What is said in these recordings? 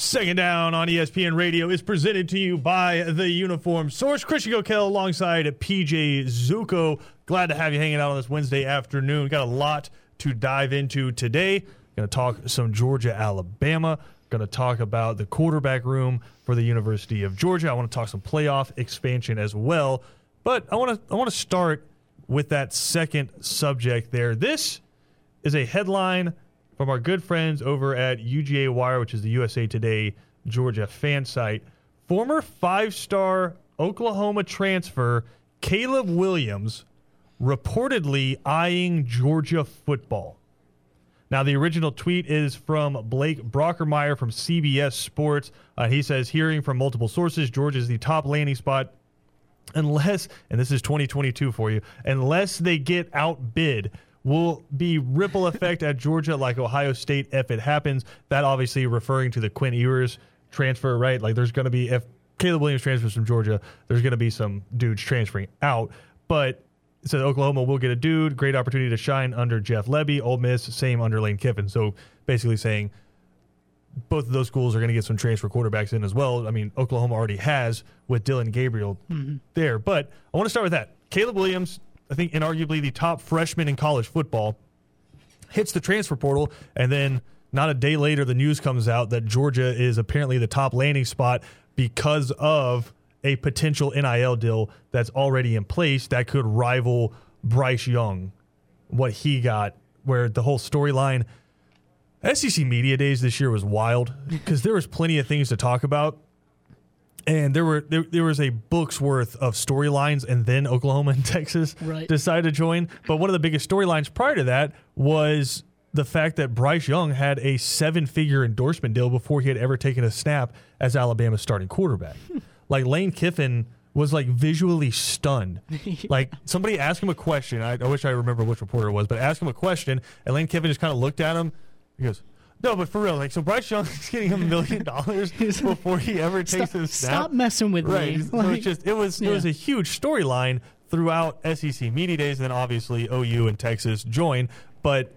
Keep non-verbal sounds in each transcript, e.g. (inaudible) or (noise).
Second down on ESPN Radio is presented to you by the Uniform Source. Christian Gokel alongside PJ Zuko. Glad to have you hanging out on this Wednesday afternoon. Got a lot to dive into today. Going to talk some Georgia, Alabama. Going to talk about the quarterback room for the University of Georgia. I want to talk some playoff expansion as well. But I want to I want to start with that second subject there. This is a headline from our good friends over at UGA Wire, which is the USA Today Georgia fan site. Former five star Oklahoma transfer Caleb Williams reportedly eyeing Georgia football. Now, the original tweet is from Blake Brockermeyer from CBS Sports. Uh, he says, hearing from multiple sources, Georgia is the top landing spot unless, and this is 2022 for you, unless they get outbid, will be ripple effect at Georgia like Ohio State if it happens. That obviously referring to the Quinn Ewers transfer, right? Like there's going to be, if Caleb Williams transfers from Georgia, there's going to be some dudes transferring out. But says Oklahoma will get a dude, great opportunity to shine under Jeff Lebby. Ole Miss, same under Lane Kiffin. So basically saying both of those schools are going to get some transfer quarterbacks in as well. I mean, Oklahoma already has with Dillon Gabriel mm-hmm. there. But I want to start with that. Caleb Williams, I think inarguably the top freshman in college football, hits the transfer portal, and then not a day later, the news comes out that Georgia is apparently the top landing spot because of a potential NIL deal that's already in place that could rival Bryce Young, what he got, where the whole storyline. SEC Media Days this year was wild because there was plenty of things to talk about. And there were there, there was a book's worth of storylines, and then Oklahoma and (laughs) Texas Right. decided to join. But one of the biggest storylines prior to that was the fact that Bryce Young had a seven-figure endorsement deal before he had ever taken a snap as Alabama's starting quarterback. (laughs) like Lane Kiffin was like visually stunned. (laughs) like somebody asked him a question. I, I wish I remember which reporter it was, but asked him a question, and Lane Kiffin just kind of looked at him. He goes. No, but for real, like so, Bryce Young (laughs) is getting a million dollars before he ever takes Stop, a snap. stop messing with Right. me. So Like, it's just it was it was a huge storyline throughout SEC media days, and then obviously OU and Texas join. But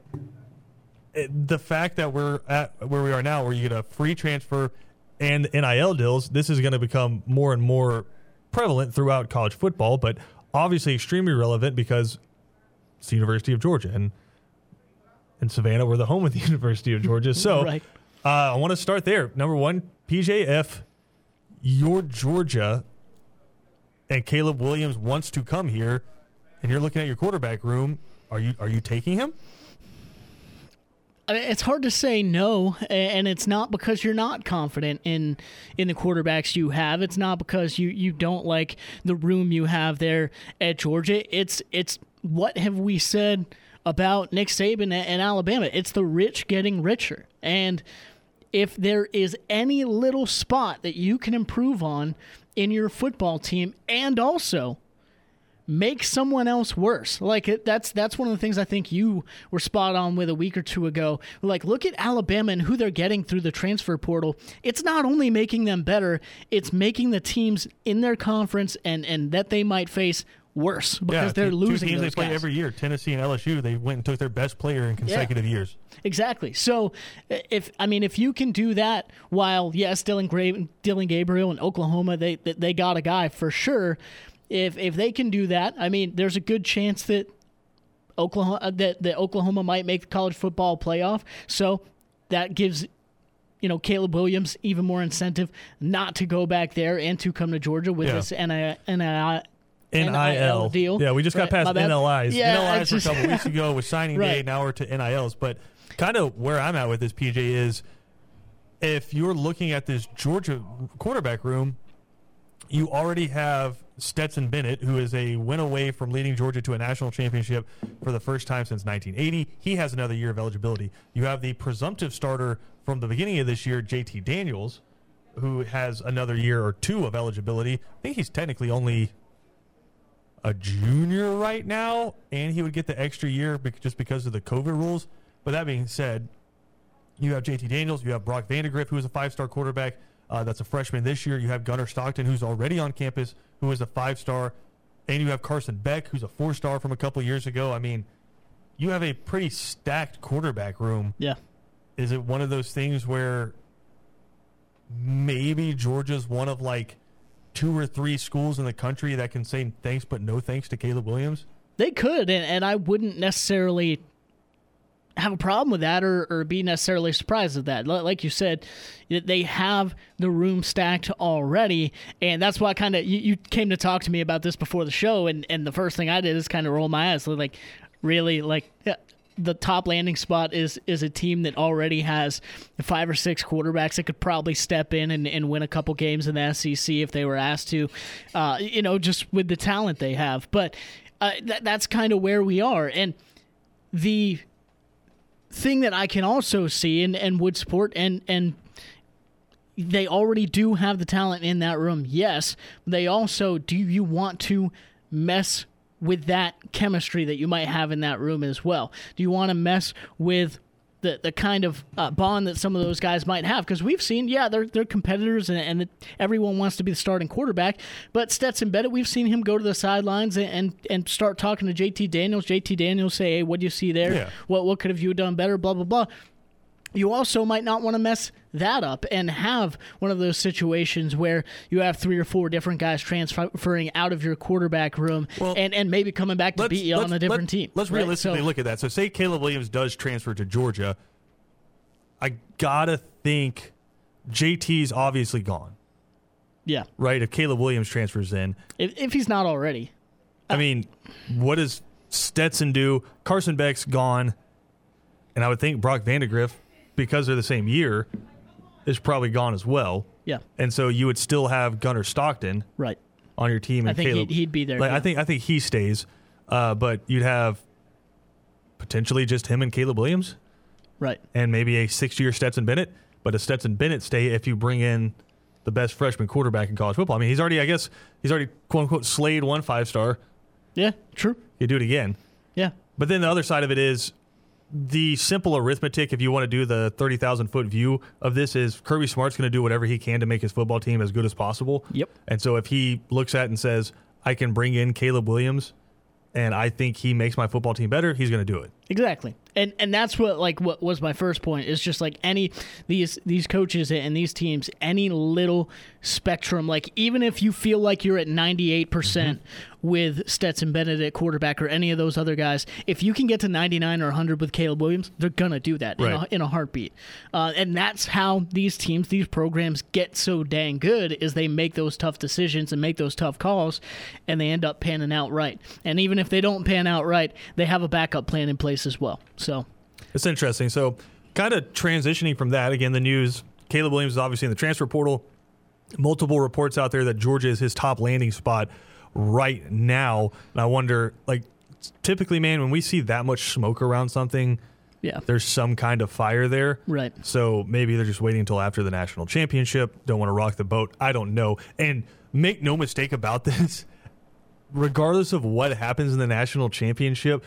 it, the fact that we're at where we are now, where you get a free transfer and NIL deals, this is going to become more and more prevalent throughout college football. But obviously, extremely relevant because it's the University of Georgia and. In Savannah, we're the home of the (laughs) University of Georgia. So, (laughs) Right. uh, I want to start there. Number one, PJF, your Georgia and Caleb Williams wants to come here, and you're looking at your quarterback room. Are you are you taking him? I mean, it's hard to say no, and it's not because you're not confident in in the quarterbacks you have. It's not because you you don't like the room you have there at Georgia. It's it's what have we said about Nick Saban and Alabama? It's the rich getting richer, and if there is any little spot that you can improve on in your football team, and also make someone else worse. Like that's that's one of the things I think you were spot on with a week or two ago. Like look at Alabama and who they're getting through the transfer portal. It's not only making them better, it's making the teams in their conference and and that they might face worse because they're two- losing two teams they play guys. every year. Tennessee and LSU. They went and took their best player in consecutive years. Exactly. So, if I mean, if you can do that, while yes, Dylan, Gra- Dillon Gabriel in Oklahoma, they they got a guy for sure. If if they can do that, I mean, there's a good chance that Oklahoma uh, that that Oklahoma might make the college football playoff. So that gives you know Caleb Williams even more incentive not to go back there and to come to Georgia with Yeah. this NIL, NIL NIL deal. Yeah, we just got Right, past. NLIs. Yeah, NLIs were just- a couple weeks ago with (laughs) signing day. Right. Now we're to NILs. But kind of where I'm at with this, PJ, is if you're looking at this Georgia quarterback room, you already have Stetson Bennett, who is a win away from leading Georgia to a national championship for the first time since 1980. He has another year of eligibility. You have the presumptive starter from the beginning of this year, JT Daniels, who has another year or two of eligibility. I think he's technically only a junior right now, and he would get the extra year bec- just because of the COVID rules. But that being said, you have JT Daniels, you have Brock Vandagriff, who is a five star quarterback. Uh, that's a freshman this year. You have Gunnar Stockton, who's already on campus, who is a five star. And you have Carson Beck, who's a four star from a couple years ago. I mean, you have a pretty stacked quarterback room. Yeah. Is it one of those things where maybe Georgia's one of like two or three schools in the country that can say thanks but no thanks to Caleb Williams? They could, and, and I wouldn't necessarily have a problem with that or, or be necessarily surprised at that. Like you said, they have the room stacked already, and that's why kind of you, you, came to talk to me about this before the show, and, and the first thing I did is kind of roll my eyes, like really like. The top landing spot is is a team that already has five or six quarterbacks that could probably step in and, and win a couple games in the SEC if they were asked to, uh, you know, just with the talent they have. But uh, th- that's kind of where we are, and the thing that I can also see and, and would support and and they already do have the talent in that room. Yes, they also do you want to mess with that chemistry that you might have in that room as well? Do you want to mess with the, the kind of uh, bond that some of those guys might have? Because we've seen yeah they're they're competitors and, and, everyone wants to be the starting quarterback but Stetson Bennett we've seen him go to the sidelines and, and, and start talking to JT Daniels. JT Daniels say hey what do you see there? Yeah. what what could have you done better? Blah blah blah you also might not want to mess that up and have one of those situations where you have three or four different guys transferring out of your quarterback room well, and, and maybe coming back to beat you on a different let, team. Let's right? realistically so, look at that. So, say Caleb Williams does transfer to Georgia. I gotta think JT's obviously gone. Yeah. Right? If Caleb Williams transfers in. If, if he's not already. I mean, what does Stetson do? Carson Beck's gone. And I would think Brock Vandagriff because they're the same year, is probably gone as well. Yeah. And so you would still have Gunnar Stockton right on your team. And I think Caleb, he'd, he'd be there. Like, yeah. I think I think he stays, uh, but you'd have potentially just him and Caleb Williams, right? And maybe a six-year Stetson Bennett. But a Stetson Bennett stay if you bring in the best freshman quarterback in college football. I mean, he's already, I guess, he's already quote unquote slayed one five star. Yeah, true. You do it again. Yeah. But then the other side of it is the simple arithmetic, if you want to do the 30,000 foot view of this, is Kirby Smart's going to do whatever he can to make his football team as good as possible. Yep. And so if he looks at and says, I can bring in Caleb Williams and I think he makes my football team better, he's going to do it. Exactly. And and that's what like what was my first point is just like any these these coaches and these teams any little spectrum like even if you feel like you're at 98% mm hmm with Stetson Bennett at quarterback or any of those other guys if you can get to 99 or 100 with Caleb Williams they're going to do that right. in, a, in, a, heartbeat. Uh, and that's how these teams these programs get so dang good is they make those tough decisions and make those tough calls and they end up panning out right. And even if they don't pan out right, they have a backup plan in place as well. So it's interesting. So kind of transitioning from that again, the news. Caleb Williams is obviously in the transfer portal. Multiple reports out there that Georgia is his top landing spot right now. And I wonder, like, typically, man, when we see that much smoke around something, yeah, there's some kind of fire there. Right. So maybe they're just waiting until after the national championship. Don't want to rock the boat. I don't know. And make no mistake about (laughs) this. Regardless of what happens in the national championship,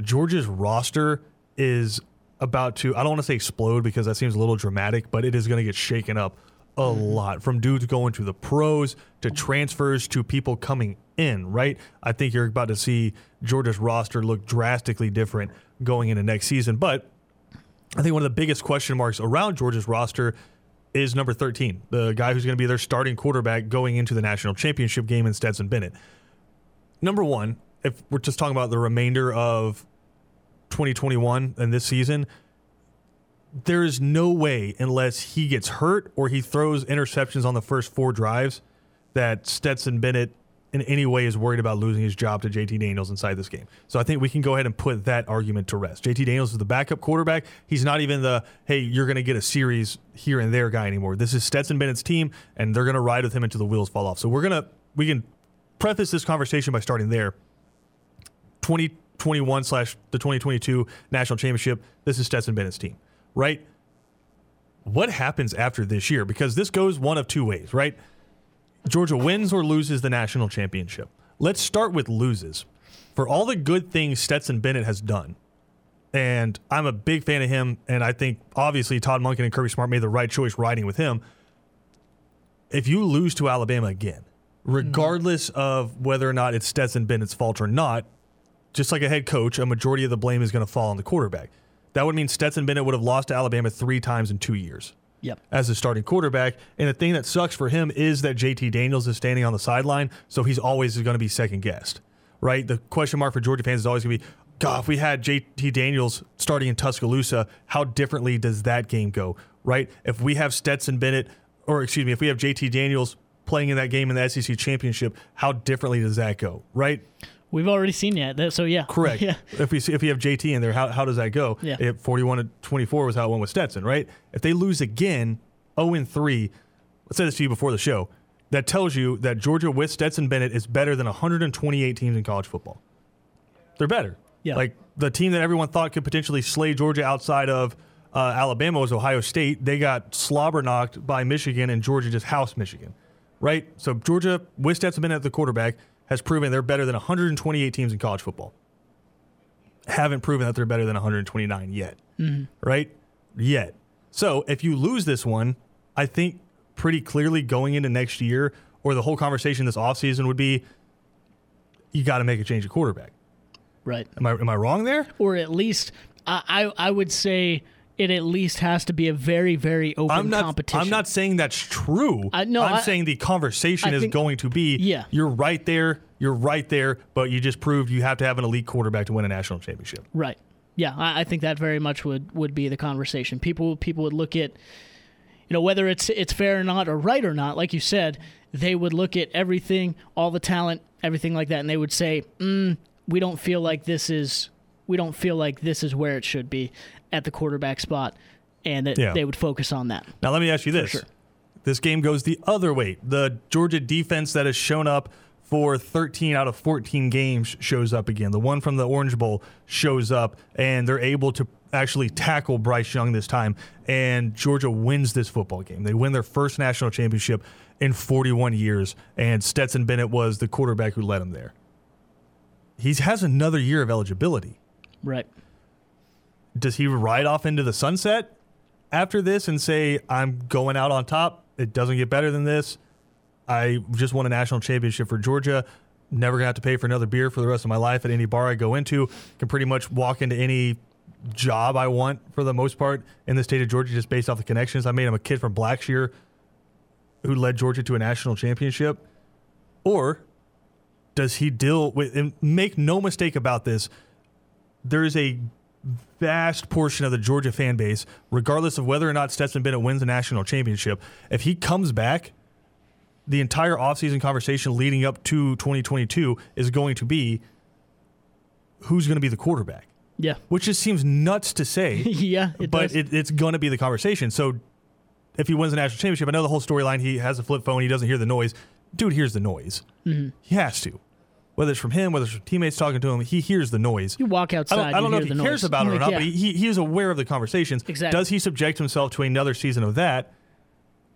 Georgia's roster is about to, I don't want to say explode because that seems a little dramatic, but it is going to get shaken up a mm-hmm. lot from dudes going to the pros to transfers to people coming in, right? I think you're about to see Georgia's roster look drastically different going into next season. But I think one of the biggest question marks around Georgia's roster is number 13, the guy who's going to be their starting quarterback going into the national championship game in Stetson Bennett. Number one, if we're just talking about the remainder of 2021 and this season, there is no way, unless he gets hurt or he throws interceptions on the first four drives, that Stetson Bennett in any way is worried about losing his job to JT Daniels inside this game. So I think we can go ahead and put that argument to rest. JT Daniels is the backup quarterback. He's not even the, hey, you're going to get a series here and there guy anymore. This is Stetson Bennett's team, and they're going to ride with him until the wheels fall off. So we're going to, we can preface this conversation by starting there. 20 21 slash the 2022 national championship. This is Stetson Bennett's team, right? What happens after this year? Because this goes one of two ways, right? Georgia wins or loses the national championship. Let's start with loses. For all the good things Stetson Bennett has done, and I'm a big fan of him, and I think obviously Todd Monken and Kirby Smart made the right choice riding with him. If you lose to Alabama again, regardless of whether or not it's Stetson Bennett's fault or not, just like a head coach, a majority of the blame is going to fall on the quarterback. That would mean Stetson Bennett would have lost to Alabama three times in two years. Yep. as a starting quarterback. And the thing that sucks for him is that JT Daniels is standing on the sideline, so he's always going to be second guessed, right? The question mark for Georgia fans is always going to be, God, if we had JT Daniels starting in Tuscaloosa, how differently does that game go, right? If we have Stetson Bennett, or excuse me, if we have JT Daniels playing in that game in the SEC championship, how differently does that go, right? We've already seen that. So yeah, Correct. (laughs) Yeah, If we see, if you have JT in there, how, how does that go? Yeah. If 41 to 24 was how it went with Stetson, right? If they lose again, 0 and 3, let's say this to you before the show, that tells you that Georgia with Stetson Bennett is better than 128 teams in college football. They're better. Yeah. Like the team that everyone thought could potentially slay Georgia outside of uh, Alabama was Ohio State. They got slobber knocked by Michigan, and Georgia just housed Michigan, right? So Georgia with Stetson Bennett at the quarterback has proven they're better than 128 teams in college football. Haven't proven that they're better than 129 yet, mm-hmm. right? Yet. So if you lose this one, I think pretty clearly going into next year, or the whole conversation this offseason would be, you got to make a change at quarterback. right. Am I am I wrong there? Or at least I I, I would say it at least has to be a very very open I'm not. competition. I'm not saying that's true. I- no, I'm I- saying the conversation I is think- going to be. Yeah. you're right there. You're right there. But you just proved you have to have an elite quarterback to win a national championship. Right. Yeah, I, I think that very much would, would be the conversation. People people would look at, you know, whether it's it's fair or not or right or not. Like you said, they would look at everything, all the talent, everything like that, and they would say, mm, "We don't feel like this is we don't feel like this is where it should be at the quarterback spot," and that Yeah. they would focus on that. Now let me ask you this: sure. This game goes the other way. The Georgia defense that has shown up for 13 out of 14 games shows up again. The one from the Orange Bowl shows up, and they're able to actually tackle Bryce Young this time. And Georgia wins this football game. They win their first national championship in 41 years, and Stetson Bennett was the quarterback who led them there. He has another year of eligibility Right. Does he ride off into the sunset after this and say, I'm going out on top? It doesn't get better than this. I just won a national championship for Georgia. Never gonna have to pay for another beer for the rest of my life at any bar I go into. Can pretty much walk into any job I want for the most part in the state of Georgia just based off the connections. I made him a kid from Blackshear who led Georgia to a national championship. Or does he deal with and make no mistake about this, there is a vast portion of the Georgia fan base, regardless of whether or not Stetson Bennett wins a national championship, if he comes back, the entire offseason conversation leading up to 2022 is going to be who's going to be the quarterback, Yeah. which just seems nuts to say, (laughs) yeah. It but it, it's going to be the conversation. So if he wins a national championship, I know the whole storyline, he has a flip phone, he doesn't hear the noise. Dude hears the noise. Mm-hmm. He has to. Whether it's from him, whether it's from teammates talking to him, he hears the noise. you walk I outside. don't, I don't know if he cares about it or not, yeah. but he, he is aware of the conversations. Exactly. Does he subject himself to another season of that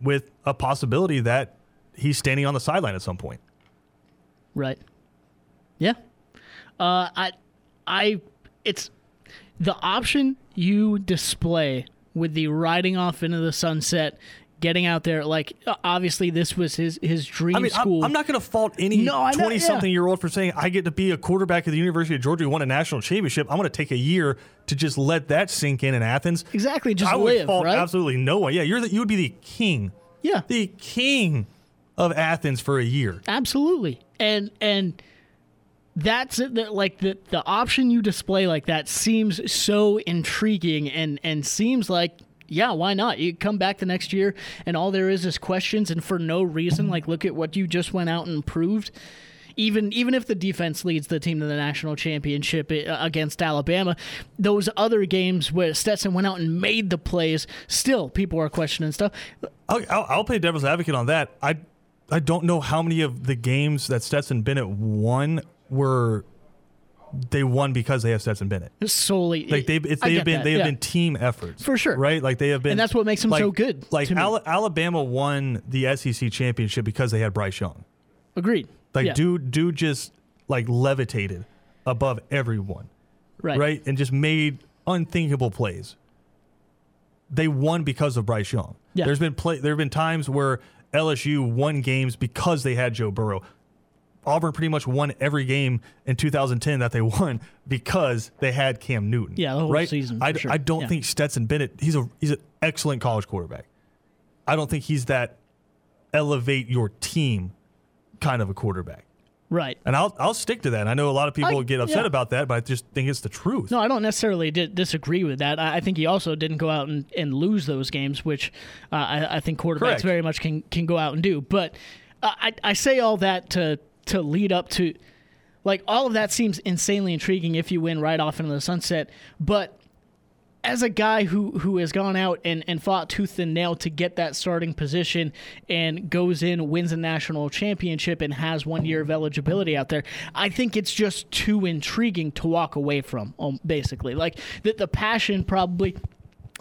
with a possibility that he's standing on the sideline at some point? Right. Yeah. Uh, I, I, it's the option you display with the riding off into the sunset, getting out there. Like obviously, this was his his dream I mean, I'm, school. I'm not going to fault any No, I know, 20 something year old for saying, I get to be a quarterback at the University of Georgia who won a national championship. I'm going to take a year to just let that sink in in Athens. exactly just I would live fault right. absolutely no one. Yeah, you're the, you would be the king, Yeah, the king of Athens for a year. absolutely. And and that's it. That, like the the option you display like that seems so intriguing and and seems like yeah, why not? You come back the next year and all there is is questions and for no reason. Like look at what you just went out and proved. Even even if the defense leads the team to the national championship uh, against Alabama, those other games where Stetson went out and made the plays, still people are questioning stuff. I'll, I'll, I'll play devil's advocate on that. I I don't know how many of the games that Stetson Bennett won were they won because they have Stetson Bennett. Solely, Like they've it's, they have been that, they have yeah. been team efforts For sure. right? Like they have been, And that's what makes them like- so good Like me. Alabama won the SEC championship because they had Bryce Young. agreed. Like yeah, dude, dude just like levitated above everyone, right, right? And just made unthinkable plays. They won because of Bryce Young. Yeah. There's been play. There have been times where LSU won games because they had Joe Burrow. Auburn pretty much won every game in 2010 that they won because they had Cam Newton. Yeah, the whole right? season, I, sure. I don't Yeah. think Stetson Bennett. He's a he's an excellent college quarterback. I don't think he's that elevate your team kind of a quarterback. Right. And I'll I'll stick to that. I know a lot of people I- get upset yeah. about that, but I just think it's the truth. No, I don't necessarily di- disagree with that. I, I think he also didn't go out and, and lose those games, which uh, I, I think quarterbacks Correct. very much can can go out and do. But uh, I I say all that to to lead up to, like all of that seems insanely intriguing if you win right off into the sunset. But as a guy who who has gone out and, and fought tooth and nail to get that starting position and goes in, wins a national championship and has one year of eligibility out there, I think it's just too intriguing to walk away from, um, basically. Like that the passion probably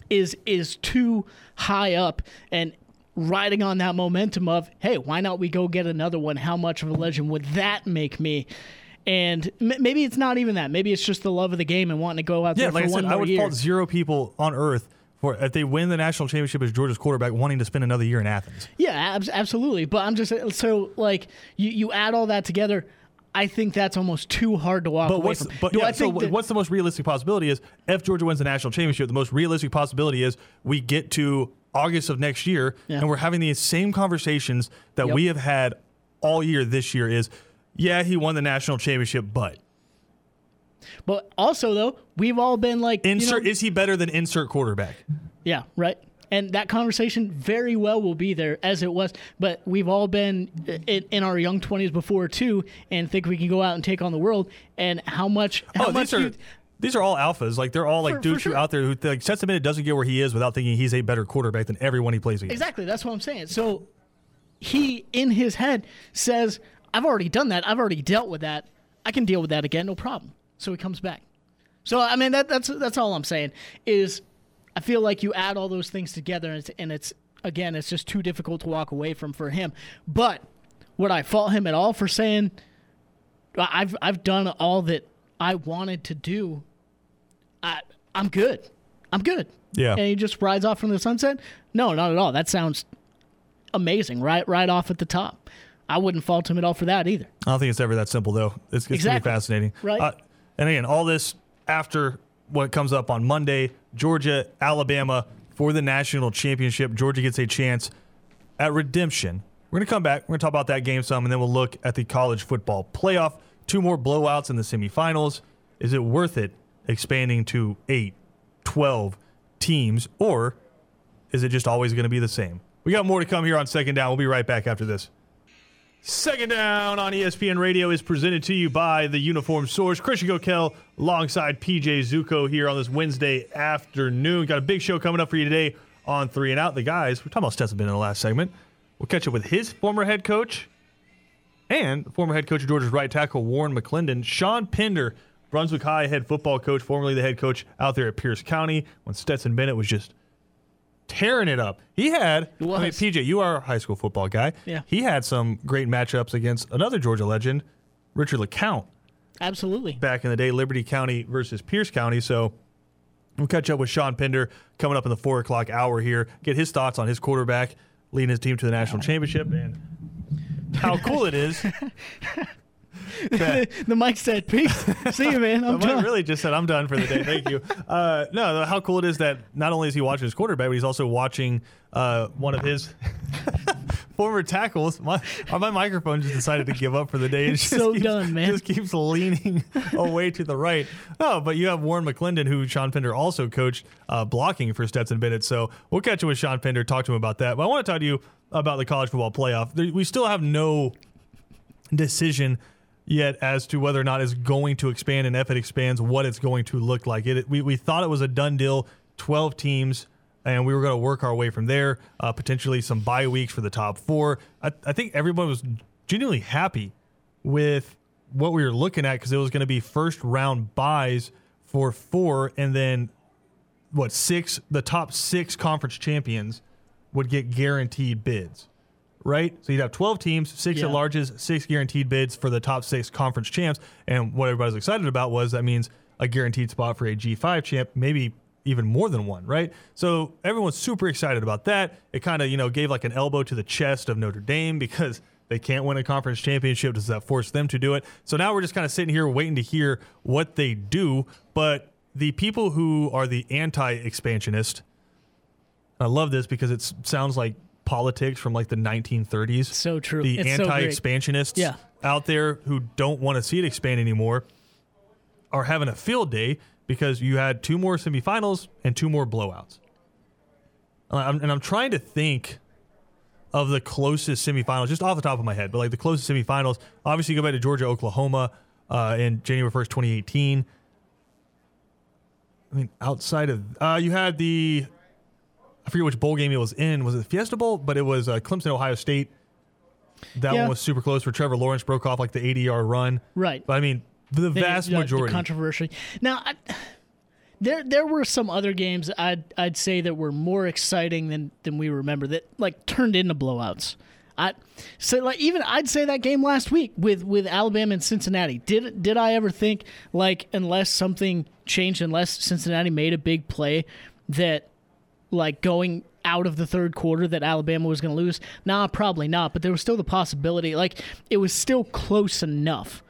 is is too high up and riding on that momentum of, hey, why not we go get another one? How much of a legend would that make me? And m- maybe it's not even that. Maybe it's just the love of the game and wanting to go out yeah, there like for I one said, I would year. fault zero people on earth for if they win the national championship as Georgia's quarterback wanting to spend another year in Athens. Yeah, abs- absolutely. But I'm just so like you you add all that together. I think that's almost too hard to walk But away from. but Do yeah, I so think that- what's the most realistic possibility is if Georgia wins the national championship, the most realistic possibility is we get to August of next year Yeah. and we're having these same conversations that Yep. we have had all year this year is yeah, he won the national championship, but But also though, we've all been like you insert know- is he better than insert quarterback? Yeah, right. And that conversation very well will be there as it was. But we've all been in, in our young twenties before too, and think we can go out and take on the world. And how much? How oh, much these are you- these are all alphas. Like they're all like For- for dudes who sure. out there who like Stetson Bennett doesn't get where he is without thinking he's a better quarterback than everyone he plays against. Exactly. That's what I'm saying. So he, in his head, says, I've already done that. I've already dealt with that. I can deal with that again. No problem. So he comes back. So, I mean, that, that's, that's all I'm saying is I feel like you add all those things together and it's, and it's, again, it's just too difficult to walk away from for him. But would I fault him at all for saying, I've, I've done all that I wanted to do? I, I'm good. I'm good Yeah. and he just rides off from the sunset? No, not at all. That sounds amazing. Right, right off at the top. I wouldn't fault him at all for that either. I don't think it's ever that simple, though. It's, it's Exactly. pretty fascinating. Right. Uh, and again, all this after what comes up on Monday Georgia, Alabama for the national championship. Georgia gets a chance at redemption. We're going to come back. We're going to talk about that game some, and then we'll look at the college football playoff. Two more blowouts in the semifinals. Is it worth it expanding to 8, 12 teams, or is it just always going to be the same? We got more to come here on Second Down. We'll be right back after this. Second Down on ESPN Radio is presented to you by the Uniform Source. Christian Gokel alongside PJ Zuko here on this Wednesday afternoon. Got a big show coming up for you today on Three and Out. The guys, we're talking about Stetson in the last segment. We'll catch up with his former head coach and former head coach of Georgia's right tackle, Warren McClendon. Sean Pender, Brunswick High head football coach, formerly the head coach out there at Pierce County when Stetson Bennett was just tearing it up. He had, I mean. PJ, you are a high school football guy. Yeah. He had some great matchups against another Georgia legend, Richard LeCounte, Absolutely. back in the day, Liberty County versus Pierce County. So we'll catch up with Sean Pender coming up in the four o'clock hour here, get his thoughts on his quarterback leading his team to the national championship and how cool it is. (laughs) (laughs) that- the mic said, "Peace." See you, man. I'm I done. really just said I'm done for the day. Thank you. (laughs) Uh, no, how cool it is that not only is he watching his quarterback, but he's also watching uh, one of his (laughs) former tackles. My uh, my microphone just decided to give up for the day. It just So keeps, done, man. Just keeps leaning away to the right. Oh, but you have Warren McClendon, who Sean Pender also coached, uh, blocking for Stetson Bennett. So we'll catch up with Sean Pender, talk to him about that. But I want to talk to you about the college football playoff. We still have no decision yet as to whether or not it's going to expand and if it expands, what it's going to look like. It, we, we thought it was a done deal, 12 teams, and we were going to work our way from there, uh, potentially some bye weeks for the top four. I, I think everyone was genuinely happy with what we were looking at because it was going to be first round buys for four and then what six the top six conference champions would get guaranteed bids right? So you'd have 12 teams, six Yeah. at larges, six guaranteed bids for the top six conference champs. And what everybody's excited about was that means a guaranteed spot for a G5 champ, maybe even more than one, right? So everyone's super excited about that. It kind of, you know, gave like an elbow to the chest of Notre Dame (laughs) because they can't win a conference championship. Does that force them to do it? So now we're just kind of sitting here waiting to hear what they do. But the people who are the anti expansionist, I love this because it sounds like politics from like the 1930s. So true. The It's anti-expansionists Yeah. out there who don't want to see it expand anymore are having a field day because you had two more semifinals and two more blowouts. I'm- and I'm trying to think of the closest semifinals, just off the top of my head, but like the closest semifinals. Obviously, you go back to Georgia, Oklahoma uh, in January 1st, 2018. I mean, outside of uh, you had the I forget which bowl game it was in. Was it the Fiesta Bowl? But it was uh, Clemson, Ohio State. That Yeah. one was super close where Trevor Lawrence broke off like the 80 yard run. Right. But I mean, the The- vast the majority. controversy. Now, I, there there were some other games I'd I'd say that were more exciting than than we remember that like turned into blowouts. I so like even I'd say that game last week with with Alabama and Cincinnati. Did did I ever think like unless something changed, unless Cincinnati made a big play, that like going out of the third quarter that Alabama was going to lose? Nah, probably not. But there was still the possibility. Like it was still close enough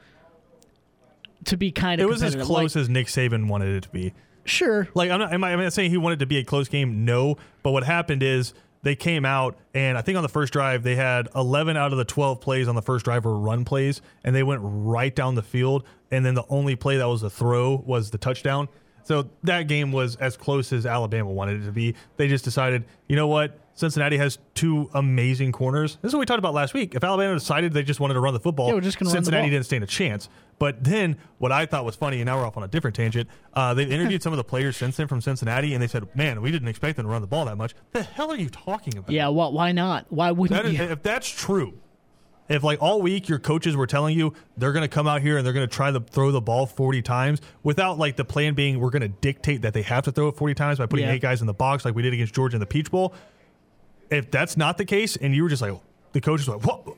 to be kind of. it was as close Like, as Nick Saban wanted it to be. sure. Like I'm not, I'm not I'm not saying he wanted it to be a close game. No, but what happened is they came out and I think on the first drive they had 11 out of the 12 plays on the first drive were run plays, and they went right down the field. And then the only play that was a throw was the touchdown. So that game was as close as Alabama wanted it to be. They just decided, you know what? Cincinnati has two amazing corners. This is what we talked about last week. If Alabama decided they just wanted to run the football, Yeah, we're just gonna Cincinnati didn't stand a chance. But then what I thought was funny, and now we're off on a different tangent. Uh, they've interviewed some of the players since then from Cincinnati, and they said, "Man, we didn't expect them to run the ball that much." The hell are you talking about? Yeah. What? Why not? Why wouldn't That is, you? if that's true, if like all week your coaches were telling you they're going to come out here and they're going to try to throw the ball 40 times without like the plan being we're going to dictate that they have to throw it 40 times by putting Yeah. eight guys in the box like we did against Georgia in the Peach Bowl. If that's not the case, and you were just like the coaches were like, what?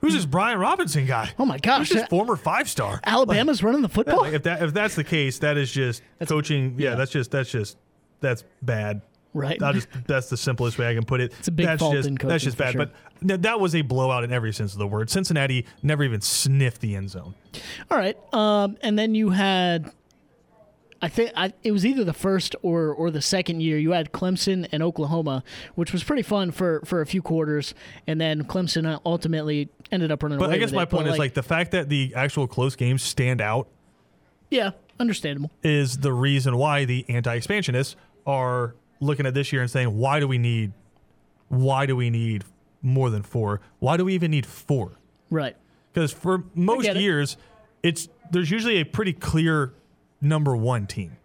Who's this Brian Robinson guy? Oh my gosh, Who's this former five star? Alabama's running the football. Like, if that if that's the case, that is just (laughs) coaching. Yeah, yeah. that's just that's just that's bad. Right. I'll just that's the simplest way I can put it. It's a big that's fault just, in That's just bad. sure. But th- that was a blowout in every sense of the word. Cincinnati never even sniffed the end zone. All right. Um, and then you had, I think I, it was either the first or or the second year. You had Clemson and Oklahoma, which was pretty fun for for a few quarters, and then Clemson ultimately ended up running But. I guess my it. But, point is like the fact that the actual close games stand out yeah, understandable. is the reason why the anti-expansionists are looking at this year and saying, why do we need, why do we need more than four? Why do we even need four? Right. because for most it. years it's there's usually a pretty clear number one team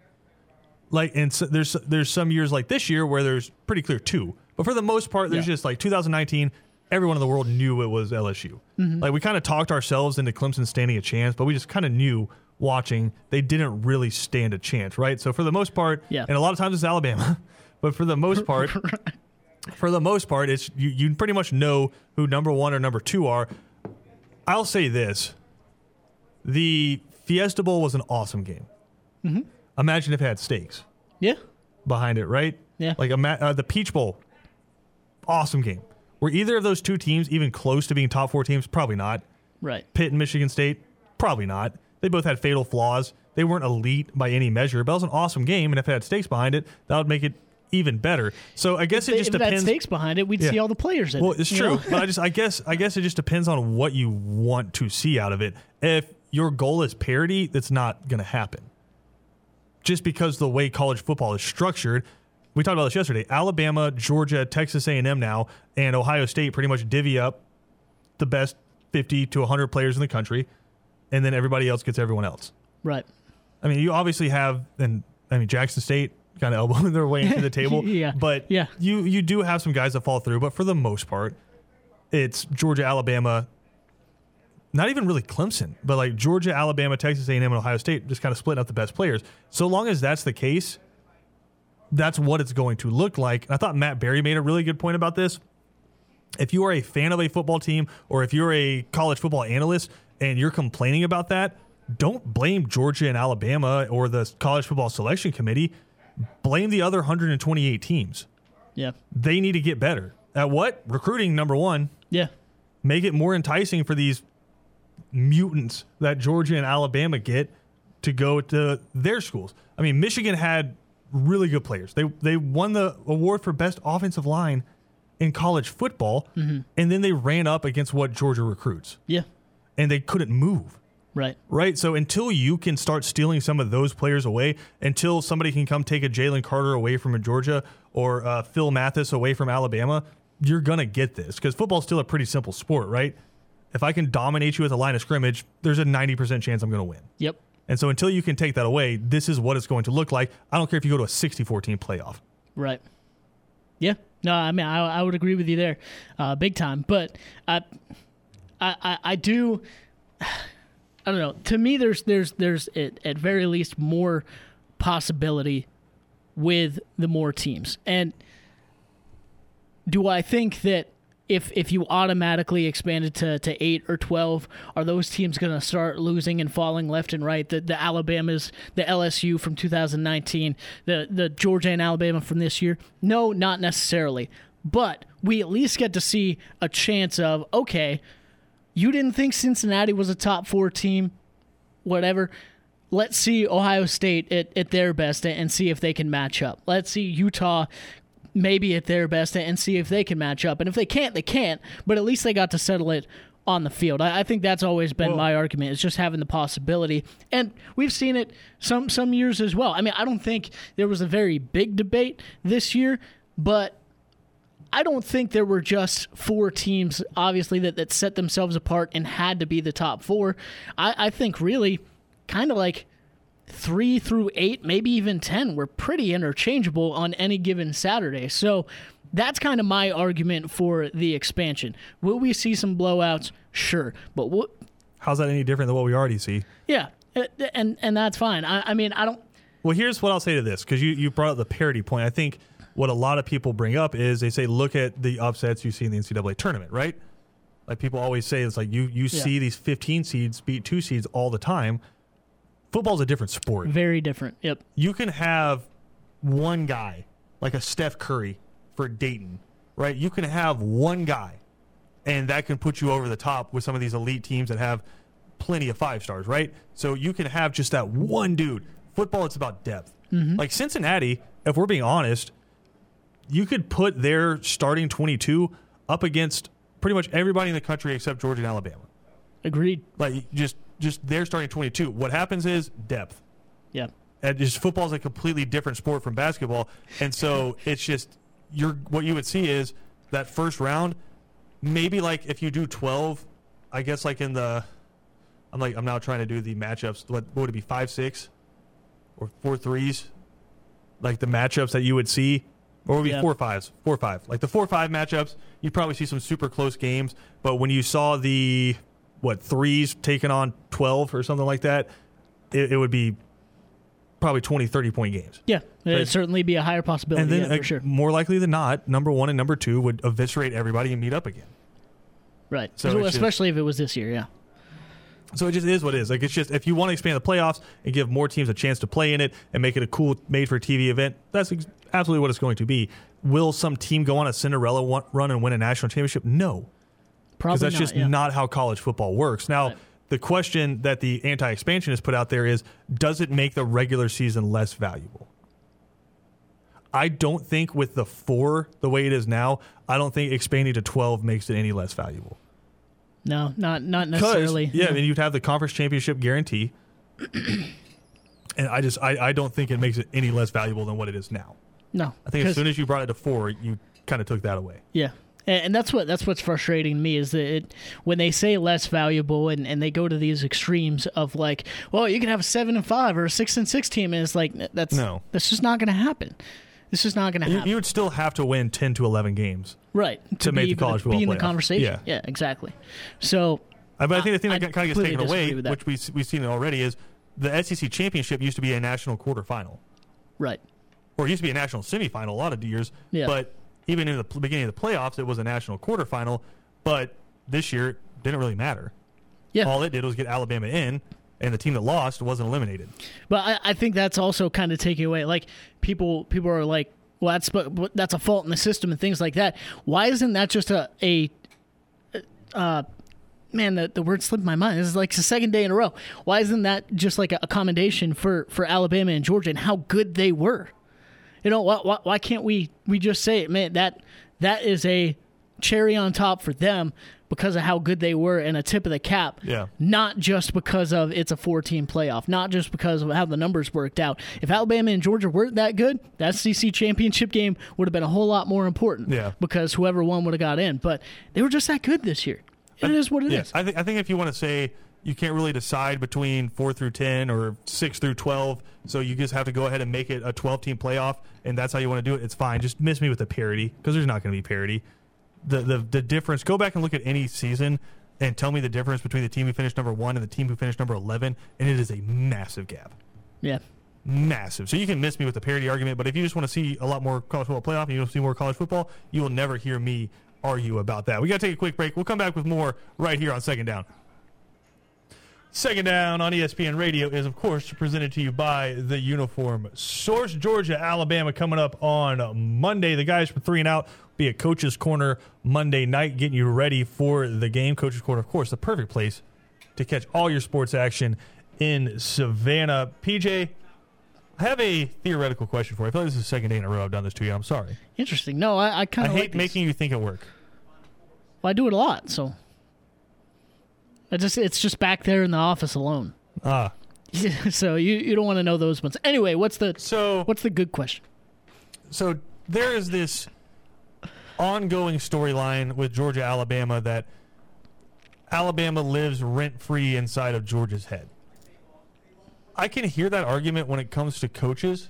like and so there's there's some years like this year where there's pretty clear two but for the most part there's Yeah. just like 2019 everyone in the world knew it was lsu Mm-hmm. like we kind of talked ourselves into clemson standing a chance but we just kind of knew watching they didn't really stand a chance right so for the most part Yeah. and a lot of times it's alabama (laughs) but for the most (laughs) part for the most part, it's you, you pretty much know who number one or number two are. I'll say this: the Fiesta Bowl was an awesome game. Mm-hmm. Imagine if it had stakes Yeah. behind it, right? Yeah. Like a, uh, the Peach Bowl, awesome game. Were either of those two teams even close to being top four teams? Probably not. Right. Pitt and Michigan State, probably not. They both had fatal flaws. They weren't elite by any measure, but it was an awesome game. And if it had stakes behind it, that would make it even better. So I guess it If just it had depends. stakes behind it, we'd Yeah. see all the players in Well, it. it's true, but I just I guess I guess it just depends on what you want to see out of it. If your goal is parity, that's not going to happen. Just because the way college football is structured, we talked about this yesterday. Alabama, Georgia, Texas A&M now, and Ohio State pretty much divvy up the best 50 to 100 players in the country, and then everybody else gets everyone else. Right. I mean, you obviously have, and I mean, Jackson State kind of elbowing (laughs) their way into the (laughs) table. Yeah. But Yeah. you you do have some guys that fall through, but for the most part, it's Georgia, Alabama. Not even really Clemson, but like Georgia, Alabama, Texas A&M, and Ohio State just kind of splitting up the best players. So long as that's the case, that's what it's going to look like. And I thought Matt Barry made a really good point about this. If you are a fan of a football team or if you're a college football analyst and you're complaining about that, don't blame Georgia and Alabama or the college football selection committee. Blame the other 128 teams. Yeah. They need to get better. At what? Recruiting, number one. Yeah. Make it more enticing for these mutants that Georgia and Alabama get to go to their schools. I mean, Michigan had really good players. They they won the award for best offensive line in college football, mm-hmm. and then they ran up against what Georgia recruits, Yeah. and they couldn't move. Right. Right. So until you can start stealing some of those players away, until somebody can come take a Jalen Carter away from Georgia or uh, Phil Mathis away from Alabama, you're gonna get this because football's still a pretty simple sport, right? If I can dominate you at the line of scrimmage, there's a 90% chance I'm gonna win. Yep. And so until you can take that away, this is what it's going to look like. I don't care if you go to a 64 team playoff. Right. Yeah. No, I mean, I, I would agree with you there, uh, big time. But I, I, I, I do. I don't know. To me, there's there's there's at, at very least more possibility with the more teams. And do I think that if if you automatically expanded to, to eight or twelve, are those teams going to start losing and falling left and right? The the Alabamas, the LSU from 2019, the the Georgia and Alabama from this year? No, not necessarily. But we at least get to see a chance of okay, you didn't think Cincinnati was a top four team, whatever. Let's see Ohio State at, at their best and see if they can match up. Let's see Utah maybe at their best and see if they can match up. And if they can't, they can't. But at least they got to settle it on the field. I, I think that's always been Well- my argument. Is just having the possibility, and we've seen it some some years as well. I mean, I don't think there was a very big debate this year, but I don't think there were just four teams, obviously, that, that set themselves apart and had to be the top four. I, I think really kind of like three through eight, maybe even 10 were pretty interchangeable on any given Saturday. So that's kind of my argument for the expansion. Will we see some blowouts? Sure. But what, How's that any different than what we already see? yeah, uh, and, and that's fine. I, I mean, I don't, Well, here's what I'll say to this because you, you brought up the parity point. I think what a lot of people bring up is they say, look at the upsets you see in the NCAA tournament, right? Like people always say, it's like you, you Yeah. see these 15 seeds beat two seeds all the time. Football's a different sport. very different. Yep. You can have one guy, like a Steph Curry for Dayton, right? You can have one guy, and that can put you over the top with some of these elite teams that have plenty of five stars, right? So you can have just that one dude. Football, it's about depth. Mm-hmm. Like Cincinnati, if we're being honest, you could put their starting 22 up against pretty much everybody in the country except Georgia and Alabama. Agreed. Like just just their starting 22. What happens is depth Yeah. and just football is a completely different sport from basketball, and so (laughs) it's just you're what you would see is that first round, maybe like if you do twelve, I guess like in the, I'm like I'm now trying to do the matchups. What, what would it be five six, or four threes, like the matchups that you would see, or would it be Yeah. four fives, four five, like the four five matchups. You'd probably see some super close games, but when you saw the what threes taking on twelve or something like that, it, it would be probably 20, 30 point games. Yeah. It'd certainly be a higher possibility. And then, yeah, for sure. more likely than not, number one and number two would eviscerate everybody and meet up again. Right. so it's just- especially if it was this year. Yeah. So it just is what it is. Like it's just if you want to expand the playoffs and give more teams a chance to play in it and make it a cool made for TV event, that's ex- absolutely what it's going to be. Will some team go on a Cinderella run and win a national championship? No, because that's not, just yeah. not how college football works. Now, Right. the question that the anti-expansion has put out there is: Does it make the regular season less valuable? I don't think with the four the way it is now, I don't think expanding to twelve makes it any less valuable. No, not not necessarily. yeah, I mean you'd have the conference championship guarantee, (clears throat) and I just I, I don't think it makes it any less valuable than what it is now. No. I think as soon as you brought it to four, you kind of took that away. Yeah. And and that's what that's what's frustrating to me is that it, when they say less valuable and, and they go to these extremes of like, well, you can have a seven and five or a six and six team, and it's like that's No. that's just not going to happen. This is not going to happen. you would still have to win ten to eleven games. right to make be the college be football in the conversation. Yeah. exactly. So I, but I think the thing that I kind of gets taken away, disagree with that. which we we've seen already, is the SEC championship used to be a national quarterfinal, right, or it used to be a national semifinal a lot of years. Yeah. But even in the beginning of the playoffs, it was a national quarterfinal. But this year, it didn't really matter. yeah. All it did was get Alabama in, and the team that lost wasn't eliminated. But I, I think that's also kind of taking away. Like people, people are like, "Well, that's but but that's a fault in the system and things like that." Why isn't that just a a uh, man? The, the word slipped my mind. This is like the second day in a row. Why isn't that just like a, a commendation for for Alabama and Georgia and how good they were? You know, why, why, why can't we we just say it, man? That that is a cherry on top for them because of how good they were and a tip of the cap. Yeah. Not just because of it's a four team playoff, not just because of how the numbers worked out. If Alabama and Georgia weren't that good, that SEC championship game would have been a whole lot more important. Yeah. Because whoever won would have got in. But they were just that good this year. It is what it is. yeah, I think I think if you want to say you can't really decide between four through ten or six through twelve, so you just have to go ahead and make it a twelve team playoff, and that's how you want to do it. It's fine. Just miss me with the parity because there's not going to be parity. The, the the difference. Go back and look at any season and tell me the difference between the team who finished number one and the team who finished number eleven, and it is a massive gap. Yeah. Massive. So you can miss me with the parity argument, but if you just want to see a lot more college football playoff and you want to see more college football, you will never hear me argue about that. We got to take a quick break. We'll come back with more right here on Second Down. Second Down on ESPN Radio is, of course, presented to you by the Uniform Source. Georgia, Alabama coming up on Monday. The guys from Three and Out be at Coach's Corner Monday night, getting you ready for the game. Coach's Corner, of course, the perfect place to catch all your sports action in Savannah. PJ, I have a theoretical question for you. I feel like this is the second day in a row I've done this to you. I'm sorry. Interesting. No, I, I I kind of hate like making you think at work. Well, I do it a lot, so I just it's just back there in the office alone. Ah, (laughs) so you you don't want to know those ones. Anyway, what's the so what's the good question? so there is this ongoing storyline with Georgia Alabama that Alabama lives rent free inside of Georgia's head. I can hear that argument when it comes to coaches.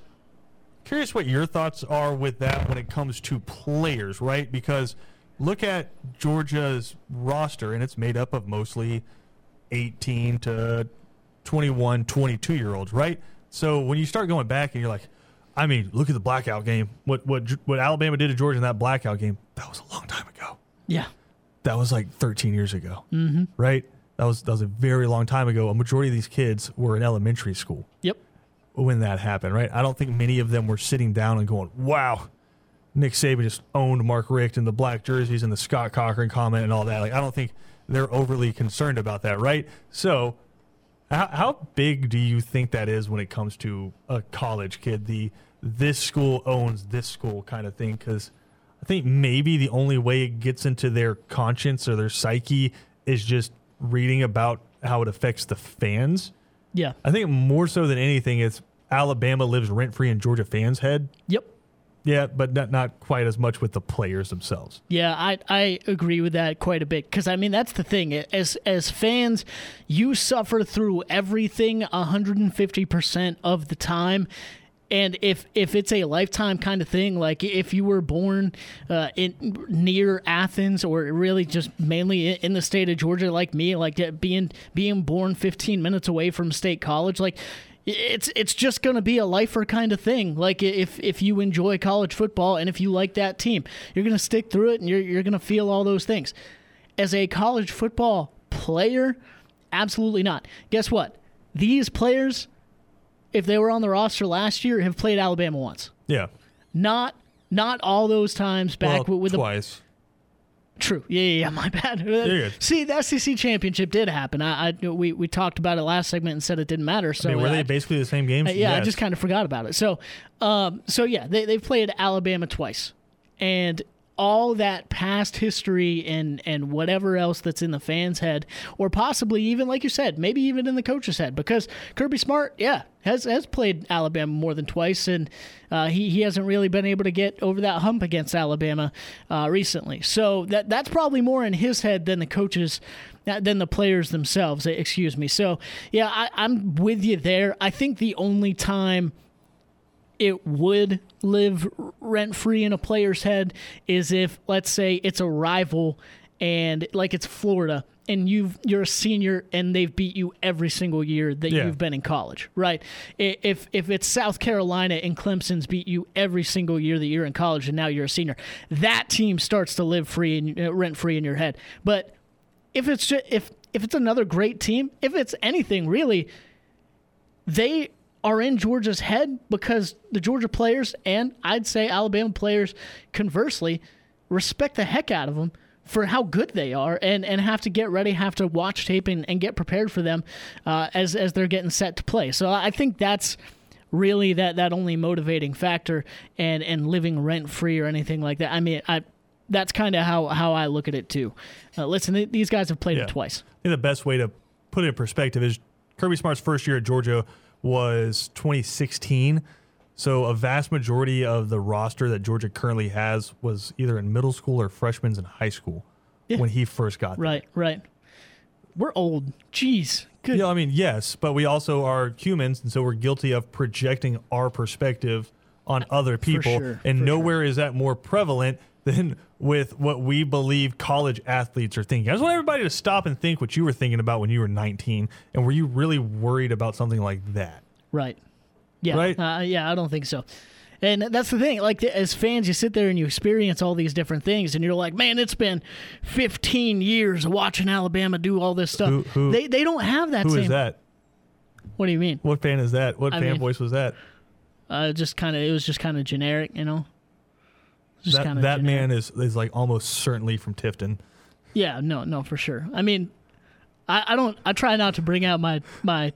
Curious what your thoughts are with that when it comes to players, right? Because look at Georgia's roster and it's made up of mostly 18 to 21, 22 year olds, right? So when you start going back and you're like, I mean, look at the blackout game. What what what Alabama did to Georgia in that blackout game? That was a long time ago. Yeah. That was like 13 years ago, mm-hmm. right? That was that was a very long time ago. A majority of these kids were in elementary school Yep. when that happened, right? I don't think many of them were sitting down and going, "Wow, Nick Saban just owned Mark Richt and the black jerseys and the Scott Cochran comment and all that." Like, I don't think they're overly concerned about that, right? So, how, how big do you think that is when it comes to a college kid? The this school owns this school kind of thing, because I think maybe the only way it gets into their conscience or their psyche is just reading about how it affects the fans. Yeah. I think more so than anything, it's Alabama lives rent free in Georgia fans' head. Yep. Yeah, but not not quite as much with the players themselves. Yeah, I I agree with that quite a bit because I mean that's the thing as as fans, you suffer through everything 150 percent of the time. And if if it's a lifetime kind of thing, like if you were born uh, in near Athens or really just mainly in the state of Georgia, like me, like uh, being being born 15 minutes away from state college, like it's it's just going to be a lifer kind of thing. Like if if you enjoy college football and if you like that team, you're going to stick through it and you're you're going to feel all those things. As a college football player, absolutely not. Guess what? These players if they were on the roster last year have played Alabama once. Yeah, Not not all those times back well, with the twice. True. Yeah, yeah, yeah. (laughs) My bad. See, the SEC championship did happen. I, I we we talked about it last segment and said it didn't matter. So I mean, were they basically the same games? uh, yeah, I just kind of forgot about it. So, um, so yeah, they they've played Alabama twice, and all that past history and and whatever else that's in the fans' head, or possibly even like you said, maybe even in the coach's head, because Kirby Smart, yeah, has has played Alabama more than twice, and uh, he he hasn't really been able to get over that hump against Alabama uh, recently. So that that's probably more in his head than the coaches than the players themselves. Excuse me. So yeah, I, I'm with you there. I think the only time it would live rent free in a player's head is if, let's say, it's a rival and like it's Florida and you've you're a senior and they've beat you every single year that Yeah. you've been in college, right? If if it's South Carolina and Clemson's beat you every single year that you're in college and now you're a senior, that team starts to live free and uh, rent free in your head. But if it's just, if if it's another great team, if it's anything really, they are in Georgia's head because the Georgia players and I'd say Alabama players, conversely, respect the heck out of them for how good they are and, and have to get ready, have to watch tape and, and get prepared for them uh, as as they're getting set to play. So I think that's really that that only motivating factor and and living rent free or anything like that. I mean, I that's kind of how how I look at it too. Uh, listen, th- these guys have played Yeah. it twice. I think the best way to put it in perspective is Kirby Smart's first year at Georgia was 2016. So a vast majority of the roster that Georgia currently has was either in middle school or freshmen in high school Yeah. when he first got there. Right, right. We're old. Jeez. Good. Yeah, I mean, yes, but we also are humans, and so we're guilty of projecting our perspective on uh, other people. sure, and nowhere is that more prevalent than with what we believe college athletes are thinking. I just want everybody to stop and think what you were thinking about when you were 19, and were you really worried about something like that? Right. Yeah. Right? Uh, yeah, I don't think so. And that's the thing. Like as fans, you sit there and you experience all these different things, and you're like, "Man, it's been 15 years watching Alabama do all this stuff." Who- who- they they don't have that Who same. is that? What do you mean? What fan is that? What I fan mean- voice was that? Uh, just kind of. It was just kind of generic, you know. Just That, that generic. man is, is like almost certainly from Tifton. Yeah, no, no, for sure. I mean, I, I don't. I try not to bring out my my.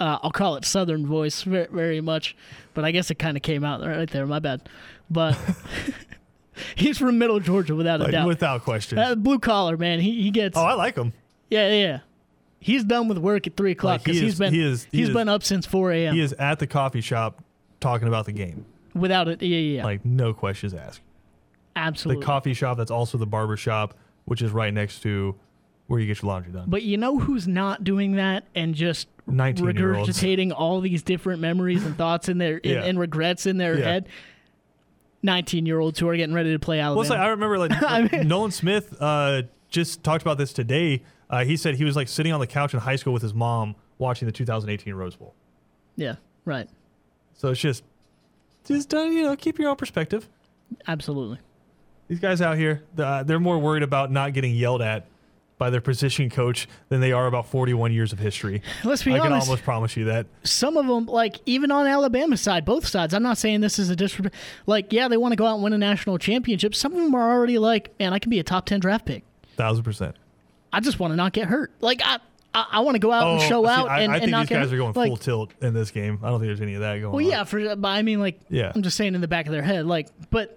Uh, I'll call it Southern voice very, very much, but I guess it kind of came out right there. My bad. But (laughs) he's from Middle Georgia, without a Like, doubt. without question. Uh, blue collar man. He he gets. oh, I like him. yeah, yeah. He's done with work at three o'clock Like, he because he's been he is- he he's is- been up since four a.m. He is at the coffee shop talking about the game. without it. Yeah, yeah, yeah. Like, no questions asked. The coffee shop that's also the barber shop, which is right next to where you get your laundry done. But you know who's not doing that and just 19-year-olds. regurgitating all these different memories and thoughts in their in, Yeah. and regrets in their Yeah. head? Nineteen year olds who are getting ready to play Alabama. Well, like, I remember like, (laughs) I mean- (laughs) Nolan Smith uh, just talked about this today. Uh, he said he was like sitting on the couch in high school with his mom watching the 2018 Rose Bowl. yeah, right. So it's just, just uh, you know, keep your own perspective. Absolutely. These guys out here, uh, they're more worried about not getting yelled at by their position coach than they are about 41 years of history. Let's be honest. I can almost promise you that. some of them, like even on Alabama's side, both sides. I'm not saying this is a disrespect. Like, yeah, they want to go out and win a national championship. Some of them are already like, man, I can be a top ten draft pick. Thousand percent. I just want to not get hurt. Like, I I, I want to go out and show Oh, see, out I, and, I and think not these guys are going like, full tilt in this game. I don't think there's any of that going on. Well, on. yeah, for but I mean, like, Yeah. I'm just saying in the back of their head, like, but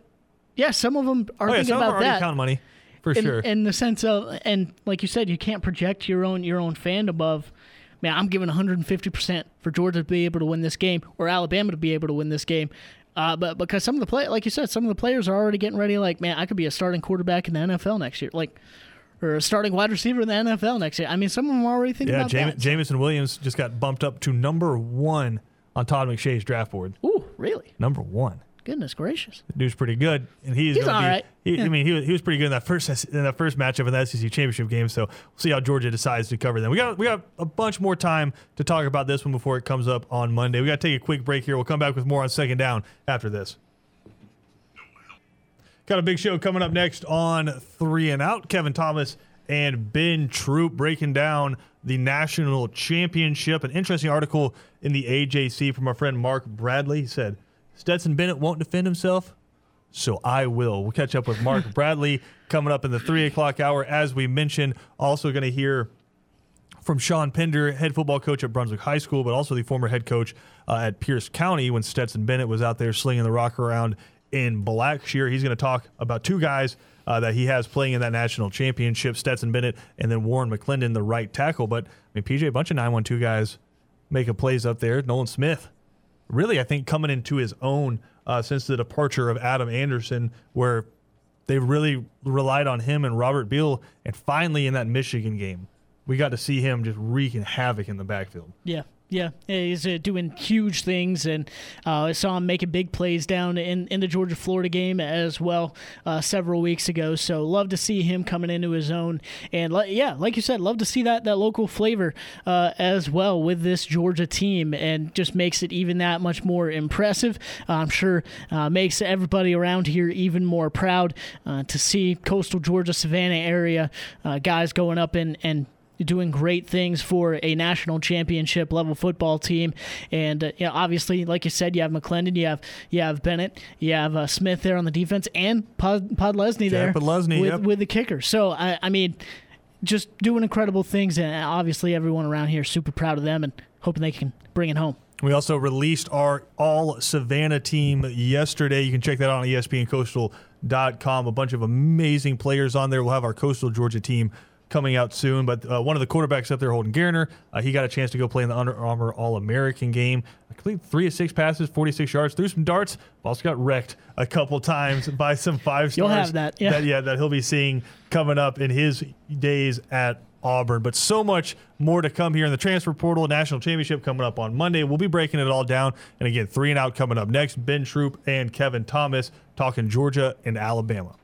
yeah, some of them are Oh, yeah, thinking about that. counting money for in, sure. in the sense of, and like you said, you can't project your own your own fandom of, man, I'm giving 150 percent for Georgia to be able to win this game or Alabama to be able to win this game. Uh, but because some of the play, like you said, some of the players are already getting ready. Like, man, I could be a starting quarterback in the NFL next year, like, or a starting wide receiver in the NFL next year. I mean, some of them are already thinking yeah, about Jam- that. Jameson Williams just got bumped up to number one on Todd McShay's draft board. Ooh, really? Number one. Goodness gracious. The dude's pretty good, and he's, He's gonna all be, right. He, Yeah. I mean, he was, he was pretty good in that first in that first matchup in the SEC championship game. So we'll see how Georgia decides to cover them. We got we got a bunch more time to talk about this one before it comes up on Monday. We got to take a quick break here. We'll come back with more on second down after this. Got a big show coming up next on Three and Out. Kevin Thomas and Ben Troop breaking down the national championship. An interesting article in the AJC from our friend Mark Bradley. He said Stetson Bennett won't defend himself, so I will. We'll catch up with Mark (laughs) Bradley coming up in the three o'clock hour. As we mentioned, also going to hear from Sean Pender, head football coach at Brunswick High School, but also the former head coach uh, at Pierce County when Stetson Bennett was out there slinging the rock around in Blackshear. He's going to talk about two guys uh, that he has playing in that national championship Stetson Bennett and then Warren McClendon, the right tackle. But, I mean, PJ, a bunch of 912 guys making plays up there. Nolan Smith, really, I think, coming into his own uh, since the departure of Adam Anderson, where they really relied on him and Robert Beal. And finally, in that Michigan game, we got to see him just wreaking havoc in the backfield. Yeah, yeah, he's uh, doing huge things, and uh, I saw him making big plays down in, in the Georgia Florida game as well uh, several weeks ago. So love to see him coming into his own, and li- yeah, like you said, love to see that that local flavor uh, as well with this Georgia team, and just makes it even that much more impressive. I'm sure uh, makes everybody around here even more proud uh, to see coastal Georgia, Savannah area guys going up and and doing great things for a national championship level football team. And uh, you know, obviously, like you said, you have McClendon, you have you have Bennett, you have uh, Smith there on the defense, and Pod, Pod Lesney there Podlesny, with yep. with the kicker. So I, I mean, just doing incredible things, and obviously everyone around here is super proud of them and hoping they can bring it home. We also released our all Savannah team yesterday. You can check that out on E A bunch of amazing players on there. We'll have our Coastal Georgia team coming out soon. But uh, one of the quarterbacks up there, Holden Geriner, uh, he got a chance to go play in the Under Armour All American game. I completed three of six passes, 46 yards, threw some darts. Also got wrecked a couple times (laughs) by some five stars. You'll have that, yeah. that, yeah, that he'll be seeing coming up in his days at Auburn. But so much more to come here in the transfer portal. National championship coming up on Monday. We'll be breaking it all down. And again, three and out coming up next. Ben Troop and Kevin Thomas talking Georgia and Alabama.